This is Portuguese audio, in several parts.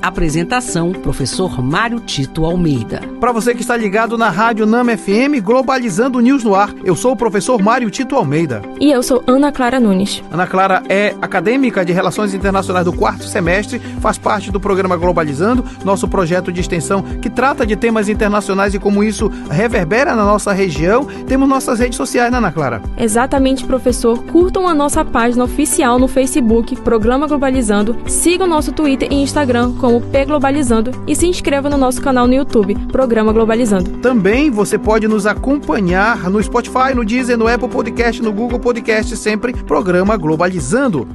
Apresentação: Professor Mário Tito Almeida. Para você que está ligado na Rádio Nama FM, Globalizando News no ar, eu sou o professor Mário Tito Almeida. E eu sou Ana Clara Nunes. Ana Clara é acadêmica de Relações Internacionais do quarto semestre, faz parte do programa Globalizando, nosso projeto de extensão que trata de temas internacionais e como isso reverbera na nossa região. Temos nossas redes sociais, né, Ana Clara? Exatamente, professor. Curtam a nossa página oficial no Facebook, Programa Globalizando. Sigam nosso Twitter e Instagram com como P Globalizando e se inscreva no nosso canal no YouTube, Programa Globalizando. Também você pode nos acompanhar no Spotify, no Deezer, no Apple Podcast, no Google Podcast, sempre Programa Globalizando.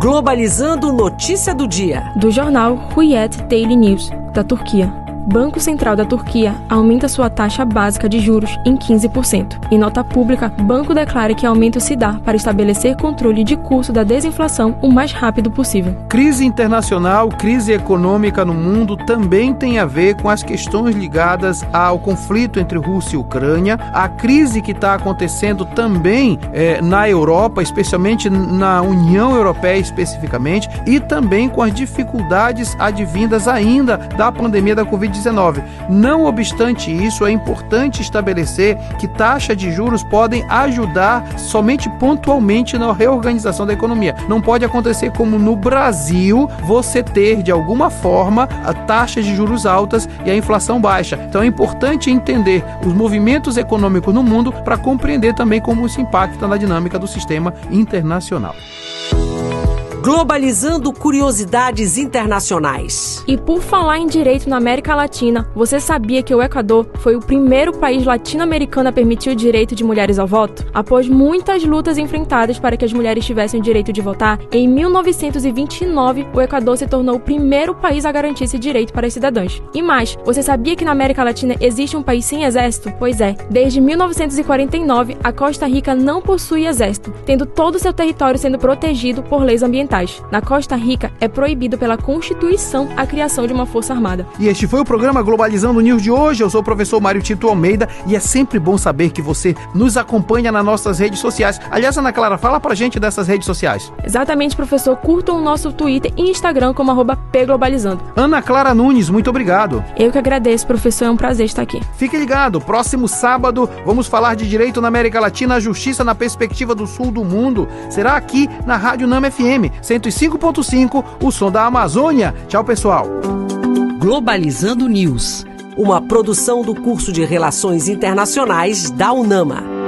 Globalizando notícia do dia. Do jornal Hurriyet Daily News, da Turquia. Banco Central da Turquia aumenta sua taxa básica de juros em 15%. Em nota pública, banco declara que aumento se dá para estabelecer controle de curso da desinflação o mais rápido possível. Crise internacional, crise econômica no mundo também tem a ver com as questões ligadas ao conflito entre Rússia e Ucrânia, a crise que está acontecendo também é, na Europa, especialmente na União Europeia especificamente, e também com as dificuldades advindas ainda da pandemia da Covid-19. Não obstante isso, é importante estabelecer que taxas de juros podem ajudar somente pontualmente na reorganização da economia. Não pode acontecer como no Brasil, você ter de alguma forma a taxa de juros altas e a inflação baixa. Então é importante entender os movimentos econômicos no mundo para compreender também como isso impacta na dinâmica do sistema internacional. Globalizando curiosidades internacionais. E por falar em direito na América Latina, você sabia que o Equador foi o primeiro país latino-americano a permitir o direito de mulheres ao voto? Após muitas lutas enfrentadas para que as mulheres tivessem o direito de votar, em 1929 o Equador se tornou o primeiro país a garantir esse direito para as cidadãs. E mais, você sabia que na América Latina existe um país sem exército? Pois é, desde 1949 a Costa Rica não possui exército, tendo todo o seu território sendo protegido por leis ambientais Na Costa Rica, é proibido pela Constituição a criação de uma força armada. E este foi o programa Globalizando News de hoje. Eu sou o professor Mário Tito Almeida e é sempre bom saber que você nos acompanha nas nossas redes sociais. Aliás, Ana Clara, fala pra gente dessas redes sociais. Exatamente, professor. Curtam o nosso Twitter e Instagram como arroba pglobalizando. Ana Clara Nunes, muito obrigado. Eu que agradeço, professor. É um prazer estar aqui. Fique ligado. Próximo sábado vamos falar de direito na América Latina, justiça na perspectiva do sul do mundo. Será aqui na Rádio Nama FM. 105.5, o som da Amazônia. Tchau, pessoal. Globalizando News, uma produção do curso de Relações Internacionais da UNAMA.